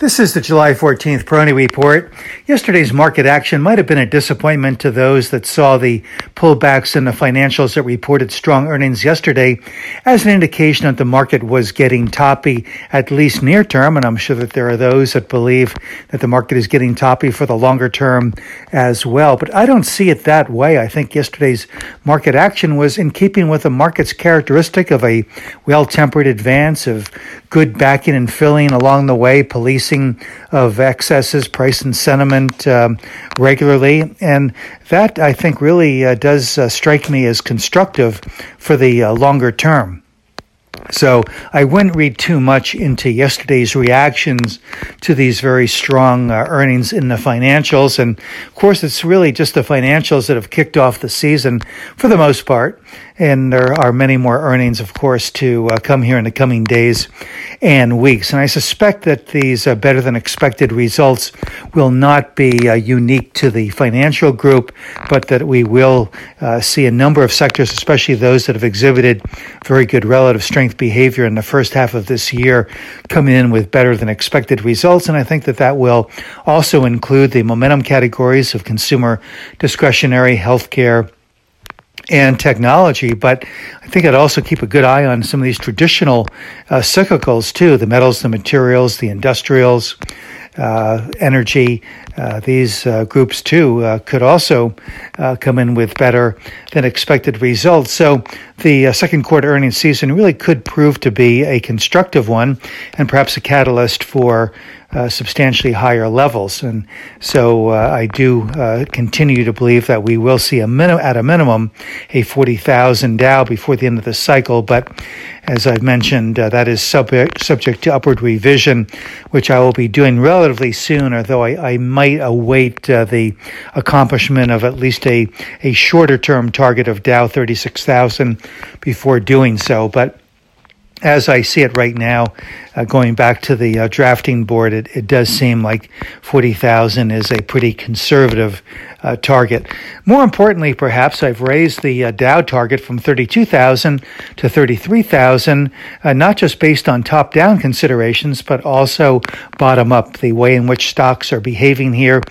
This is the July 14th Peroni Report. Yesterday's market action might have been a disappointment to those that saw the pullbacks in the financials that reported strong earnings yesterday as an indication that the market was getting toppy, at least near term. And I'm sure that there are those that believe that the market is getting toppy for the longer term as well. But I don't see it that way. I think yesterday's market action was in keeping with the market's characteristic of a well tempered advance, of good backing and filling along the way, police of excesses, price and sentiment um, regularly. And that, I think, really uh, does uh, strike me as constructive for the uh, longer term. So I wouldn't read too much into yesterday's reactions to these very strong uh, earnings in the financials. And of course, it's really just the financials that have kicked off the season for the most part. And there are many more earnings, of course, to uh, come here in the coming days and weeks. And I suspect that these uh, better than expected results will not be uh, unique to the financial group, but that we will uh, see a number of sectors, especially those that have exhibited very good relative strength behavior in the first half of this year, come in with better than expected results. And I think that that will also include the momentum categories of consumer discretionary, healthcare, and technology, but I think I'd also keep a good eye on some of these traditional uh, cyclicals too the metals, the materials, the industrials, uh, energy. Uh, these uh, groups too uh, could also uh, come in with better than expected results. So the second quarter earnings season really could prove to be a constructive one and perhaps a catalyst for uh, substantially higher levels. And so uh, I do uh, continue to believe that we will see a min- at a minimum a 40,000 Dow before the end of the cycle. But as I've mentioned, uh, that is subject, subject to upward revision, which I will be doing relatively soon, although I, I might await uh, the accomplishment of at least a, a shorter term target of Dow 36,000 before doing so. But as I see it right now, uh, going back to the uh, drafting board, it, it does seem like 40,000 is a pretty conservative uh, target. More importantly, perhaps, I've raised the uh, Dow target from 32,000 to 33,000, uh, not just based on top down considerations, but also bottom up, the way in which stocks are behaving here,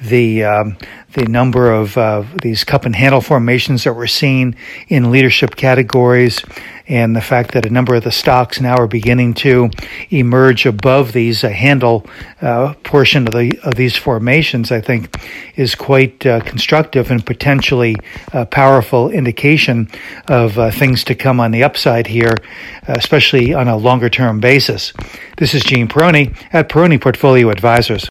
the um, the number of uh, these cup and handle formations that we're seeing in leadership categories, and the fact that a number of the stocks now are beginning to emerge above these uh, handle uh, portion of the of these formations, I think, is quite uh, constructive and potentially a powerful indication of uh, things to come on the upside here, especially on a longer term basis. This is Gene Peroni at Peroni Portfolio Advisors.